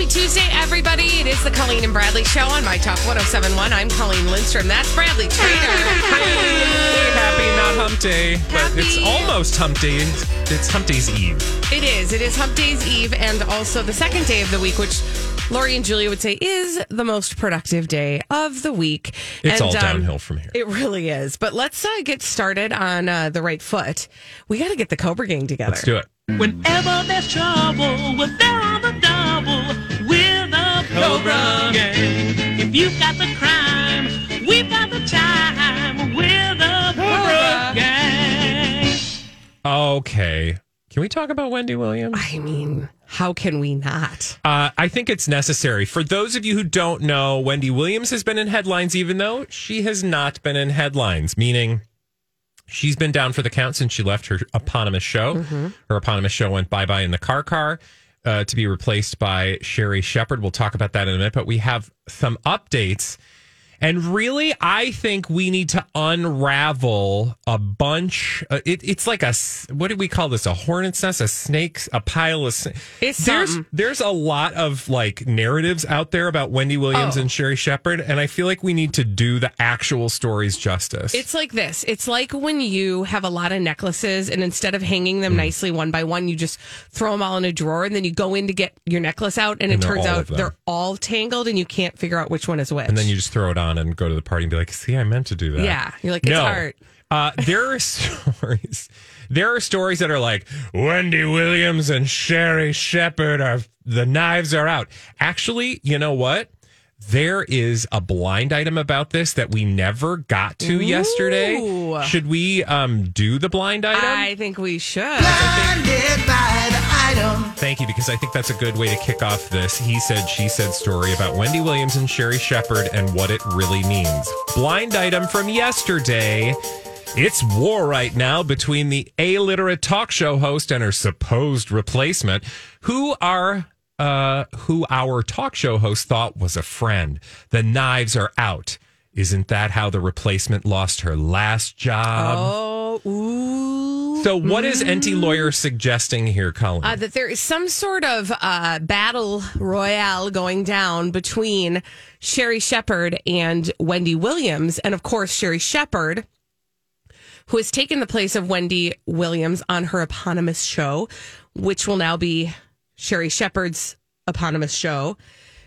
Happy Tuesday, everybody. It is the Colleen and Bradley Show on My Talk 1071. I'm Colleen Lindstrom. That's Bradley Traynor. Happy not hump day, but it's Happy- almost hump day. It's hump day's eve. It is. It is Hump Day's Eve and also the second day of the week, which Lori and Julia would say is the most productive day of the week. It's And, all um, downhill from here. It really is. But let's uh, get started on uh, the right foot. We got to get the Cobra Gang together. Let's do it. Whenever there's trouble, we're there on the double with the Cobra Gang. If you've got the crime, we've got the time with the Cobra Gang. Okay. Can we talk about Wendy Williams? I mean, how can we not? Uh, I think it's necessary. For those of you who don't know, Wendy Williams has been in headlines, even though she has not been in headlines, meaning she's been down for the count since she left her eponymous show. Her eponymous show went bye bye in the car car uh, to be replaced by Sherri Shepherd. We'll talk about that in a minute, but we have some updates. And really, I think we need to unravel a bunch. Uh, it, it's like a what do we call this? A hornet's nest, a snake's, a pile of. sna- It's there's something. there's a lot of like narratives out there about Wendy Williams Oh. and Sherri Shepherd, and I feel like we need to do the actual stories justice. It's like this. It's like when you have a lot of necklaces and instead of hanging them nicely one by one, you just throw them all in a drawer and then you go in to get your necklace out and, And it turns out they're all tangled and you can't figure out which one is which. and then you just throw it on and go to the party and be like, "See, I meant to do that." Yeah. You're like, it's no. art. Uh, there are stories. There are stories that are like Wendy Williams and Sherri Shepherd are the knives are out. Actually, you know what? There is a blind item about this that we never got to yesterday. Should we um, do the blind item? I think we should. Blinded by the item. Thank you, because I think that's a good way to kick off this he said, she said story about Wendy Williams and Sherri Shepherd and what it really means. Blind item from yesterday. It's war right now between the illiterate talk show host and her supposed replacement, who are uh, who our talk show host thought was a friend. The knives are out. Isn't that how the replacement lost her last job? Oh, ooh. So, what is Enty Lawyer suggesting here, Colin? Uh, that there is some sort of uh, battle royale going down between Sherri Shepherd and Wendy Williams. And of course, Sherri Shepherd, who has taken the place of Wendy Williams on her eponymous show, which will now be Sherri Shepherd's eponymous show.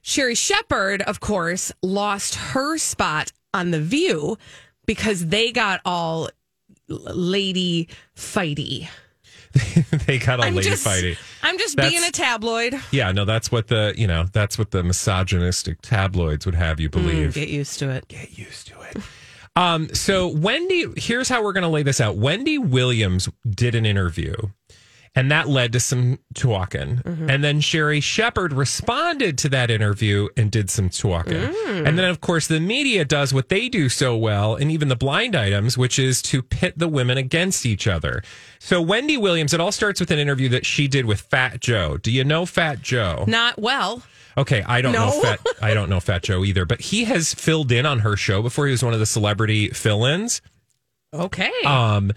Sherri Shepherd, of course, lost her spot on The View because they got all lady fighty. they got a I'm lady just, fighting. I'm just That's- being a tabloid. Yeah, no, that's what the you know that's what the misogynistic tabloids would have you believe. Get used to it. Get used to it. Um, so Wendy, here's how we're going to lay this out. Wendy Williams did an interview, and that led to some talking. And then Sherri Shepherd responded to that interview and did some talking. And then, of course, the media does what they do so well, and even the blind items, which is to pit the women against each other. So Wendy Williams, it all starts with an interview that she did with Fat Joe. Do you know Fat Joe? Not well. Okay, I don't know Fat I don't know Fat Joe either, but he has filled in on her show before. He was one of the celebrity fill-ins. Okay. Um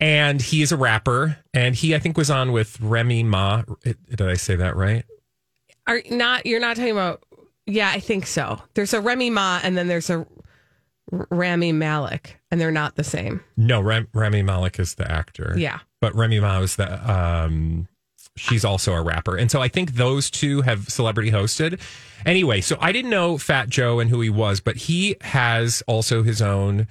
and he is a rapper and he I think was on with Remy Ma. Did I say that right? Are not you're not talking about? Yeah, I think so. There's a Remy Ma, and then there's a Rami Malek, and they're not the same. No, Rem, Remy Malik is the actor. Yeah. But Remy Ma is the um she's also a rapper. And so I think those two have celebrity hosted. Anyway, so I didn't know Fat Joe and who he was, but he has also his own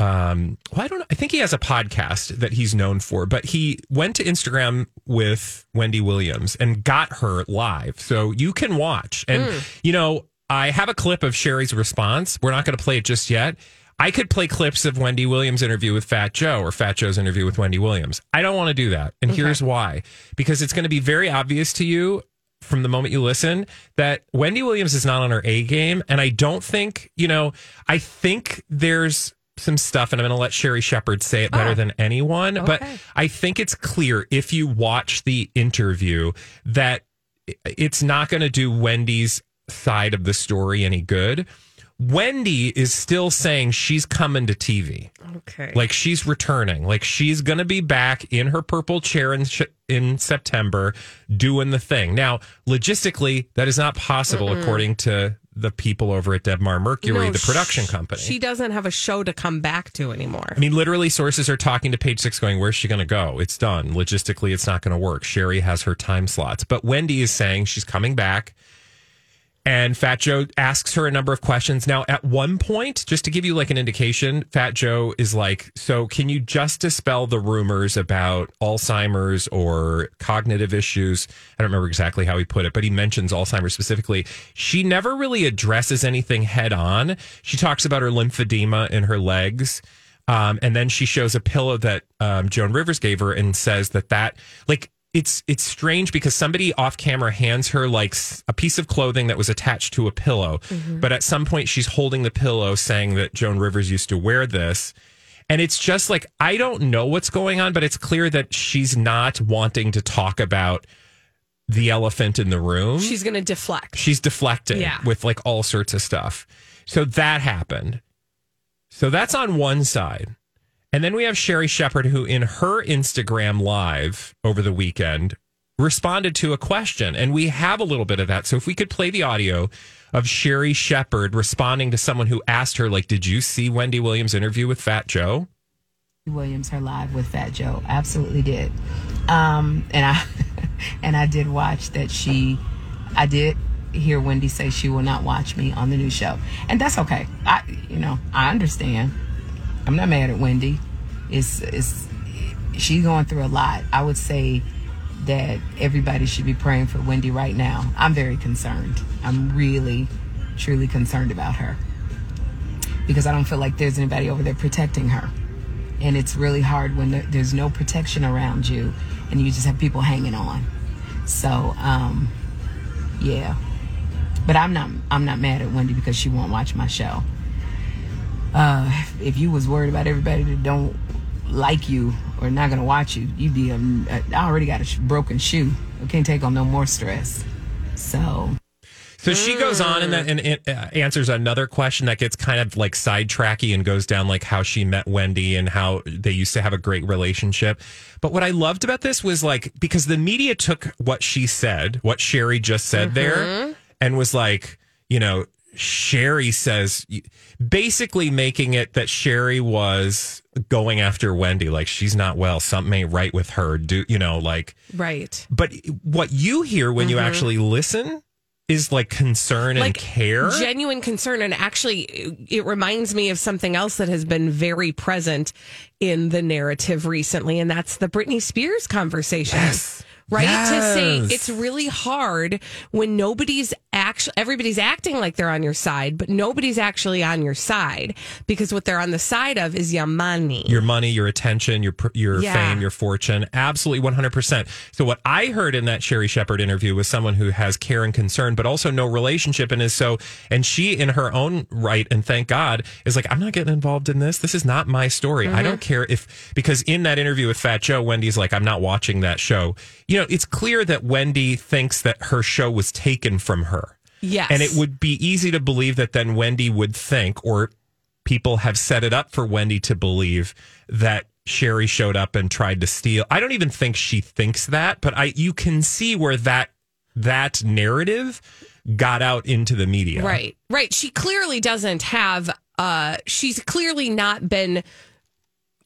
um, well, I don't know. I think he has a podcast that he's known for, but he went to Instagram with Wendy Williams and got her live. So you can watch. And, you know, I have a clip of Sherri's response. We're not going to play it just yet. I could play clips of Wendy Williams' interview with Fat Joe or Fat Joe's interview with Wendy Williams. I don't want to do that. And here's why because it's going to be very obvious to you from the moment you listen that Wendy Williams is not on her A game. And I don't think, you know, I think there's some stuff, and I'm going to let Sherri Shepherd say it better Oh. than anyone. But I think it's clear if you watch the interview that it's not going to do Wendy's side of the story any good. Wendy is still saying she's coming to TV. Okay. Like she's returning. Like she's going to be back in her purple chair in, sh- in September doing the thing. Now, logistically, that is not possible according to the people over at Debmar Mercury, No, the production company. She doesn't have a show to come back to anymore. I mean, literally, sources are talking to Page Six, going, "Where's she going to go? It's done. Logistically, it's not going to work." Sherri has her time slots, but Wendy is saying she's coming back. And Fat Joe asks her a number of questions. Now, at one point, just to give you like an indication, Fat Joe is like, So, can you just dispel the rumors about Alzheimer's or cognitive issues? I don't remember exactly how he put it, but he mentions Alzheimer's specifically. She never really addresses anything head on. She talks about her lymphedema in her legs. Um, and then she shows a pillow that um, Joan Rivers gave her and says that that like it's it's strange because somebody off camera hands her like a piece of clothing that was attached to a pillow, mm-hmm. but at some point she's holding the pillow, saying that Joan Rivers used to wear this. And it's just like, I don't know what's going on, but it's clear that she's not wanting to talk about the elephant in the room She's going to deflect. she's deflecting Yeah. with like all sorts of stuff. So that happened. So that's on one side. And then we have Sherri Shepherd, who in her Instagram live over the weekend responded to a question. And we have a little bit of that. So if we could play the audio of Sherri Shepherd responding to someone who asked her, like, did you see Wendy Williams' interview with Fat Joe? Williams her live with Fat Joe. Absolutely did. Um, and I and I did watch that she I did hear Wendy say she will not watch me on the new show. And that's okay. I you know, I understand. I'm not mad at Wendy. It's it's she's going through a lot. I would say that everybody should be praying for Wendy right now. I'm very concerned. I'm really truly concerned about her. Because I don't feel like there's anybody over there protecting her and it's really hard when there's no protection around you and you just have people hanging on so um yeah but i'm not i'm not mad at wendy because she won't watch my show uh if you was worried about everybody that don't like you or not gonna watch you you'd be um, i already got a sh- broken shoe. I can't take on no more stress. So. So she goes on and, then, and, and uh, answers another question that gets kind of like sidetracky and goes down like how she met Wendy and how they used to have a great relationship. But what I loved about this was like because the media took what she said, what Sherri just said there, and was like, you know, Sherri says basically making it that Sherri was going after Wendy, like she's not well, something ain't right with her. Do you know, like Right. but what you hear when you mm-hmm. actually listen is like concern and care. Genuine concern. And actually, it reminds me of something else that has been very present in the narrative recently, and that's the Britney Spears conversation. Right? To say it's really hard when nobody's actually, everybody's acting like they're on your side, but nobody's actually on your side because what they're on the side of is your money. your money, your attention, your your Yeah. fame, your fortune, absolutely one hundred percent. So what I heard in that Sherri Shepherd interview was someone who has care and concern, but also no relationship, and is so. And she, in her own right, and thank God, is like, I'm not getting involved in this. This is not my story. I don't mm-hmm. care if because in that interview with Fat Joe, Wendy's like, I'm not watching that show. You know, it's clear that Wendy thinks that her show was taken from her. Yes. And it would be easy to believe that then Wendy would think, or people have set it up for Wendy to believe that Sherri showed up and tried to steal. I don't even think she thinks that, but I you can see where that that narrative got out into the media. Right, right. She clearly doesn't have. Uh, she's clearly not been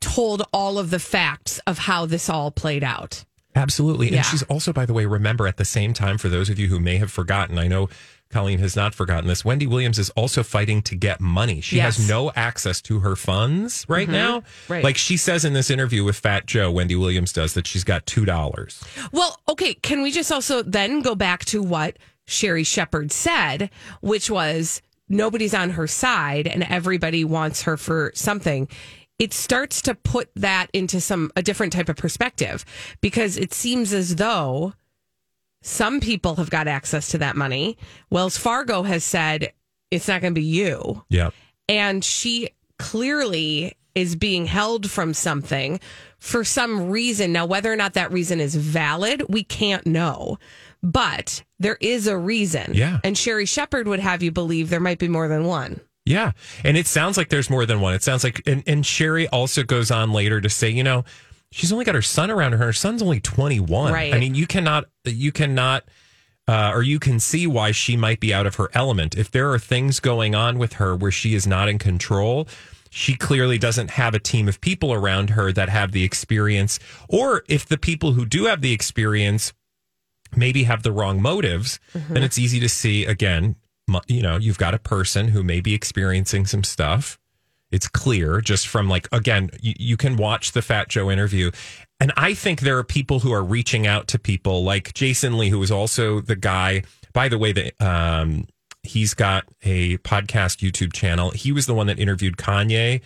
told all of the facts of how this all played out. Absolutely. Yeah. And she's also, by the way, remember at the same time, for those of you who may have forgotten, I know Colleen has not forgotten this. Wendy Williams is also fighting to get money. She Yes. has no access to her funds right mm-hmm. now. Right. Like she says in this interview with Fat Joe, Wendy Williams does that she's got two dollars. Well, okay. Can we just also then go back to what Sherri Shepherd said, which was nobody's on her side and everybody wants her for something. It starts to put that into some a different type of perspective because it seems as though some people have got access to that money. Wells Fargo has said it's not going to be you Yeah. and she clearly is being held from something for some reason. Now, whether or not that reason is valid, we can't know. But there is a reason. Yeah. And Sherri Shepherd would have you believe there might be more than one. Yeah. And it sounds like there's more than one. It sounds like, and, and Sherri also goes on later to say, you know, she's only got her son around her. Her son's only 21. Right. I mean, you cannot, you cannot, uh, or you can see why she might be out of her element. If there are things going on with her where she is not in control, she clearly doesn't have a team of people around her that have the experience. Or if the people who do have the experience maybe have the wrong motives, then it's easy to see again, you know, you've got a person who may be experiencing some stuff. It's clear just from like, again, you, you can watch the Fat Joe interview. And I think there are people who are reaching out to people like Jason Lee, who is also the guy, by the way, that um, he's got a podcast YouTube channel. He was the one that interviewed Kanye.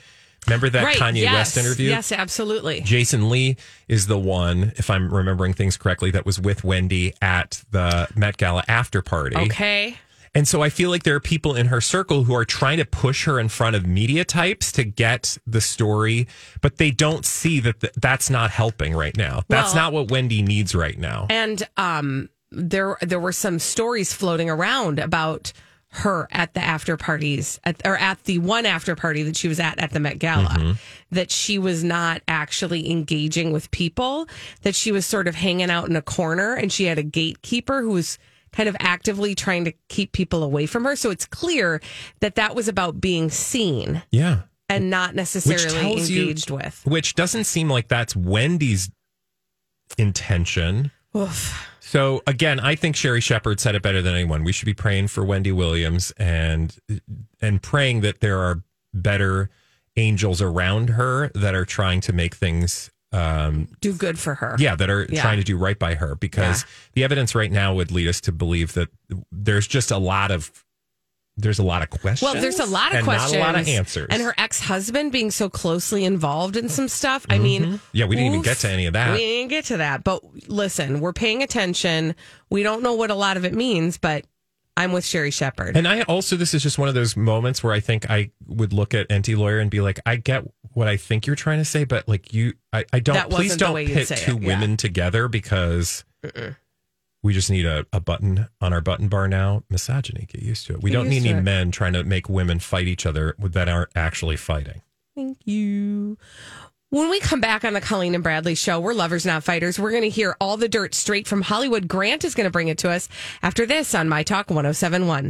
Remember that Kanye yes. West interview? Yes, absolutely. Jason Lee is the one, if I'm remembering things correctly, that was with Wendy at the Met Gala after party. Okay. And so I feel like there are people in her circle who are trying to push her in front of media types to get the story, but they don't see that th- that's not helping right now. That's Well- not what Wendy needs right now. And um, there there were some stories floating around about her at the after parties at, or at the one after party that she was at at the Met Gala Mm-hmm. that she was not actually engaging with people that she was sort of hanging out in a corner and she had a gatekeeper who was kind of actively trying to keep people away from her so it's clear that that was about being seen Yeah. and not necessarily tells you- engaged with Which doesn't seem like that's Wendy's intention. Oof. So again, I think Sherri Shepherd said it better than anyone. We should be praying for Wendy Williams and and praying that there are better angels around her that are trying to make things um do good for her yeah that are Yeah. trying to do right by her because the evidence right now would lead us to believe that there's just a lot of there's a lot of questions Well, there's a lot of questions, not a lot of answers and her ex husband being so closely involved in some stuff. I mean, Mm-hmm. Yeah, we didn't even get to any of that. We didn't get to that, but listen, we're paying attention. We don't know what a lot of it means, but I'm with Sherri Shepherd. And I also, this is just one of those moments where I think I would look at Enty Lawyer and be like, I get what I think you're trying to say, but like you, I, I don't, please don't pit two it, yeah. women together because we just need a, a button on our button bar now. Misogyny, get used to it. We Get don't need any it. men trying to make women fight each other that aren't actually fighting. Thank you. When we come back on the Colleen and Bradley show, we're lovers, not fighters. We're going to hear all the dirt straight from Hollywood. Grant is going to bring it to us after this on My Talk 1071.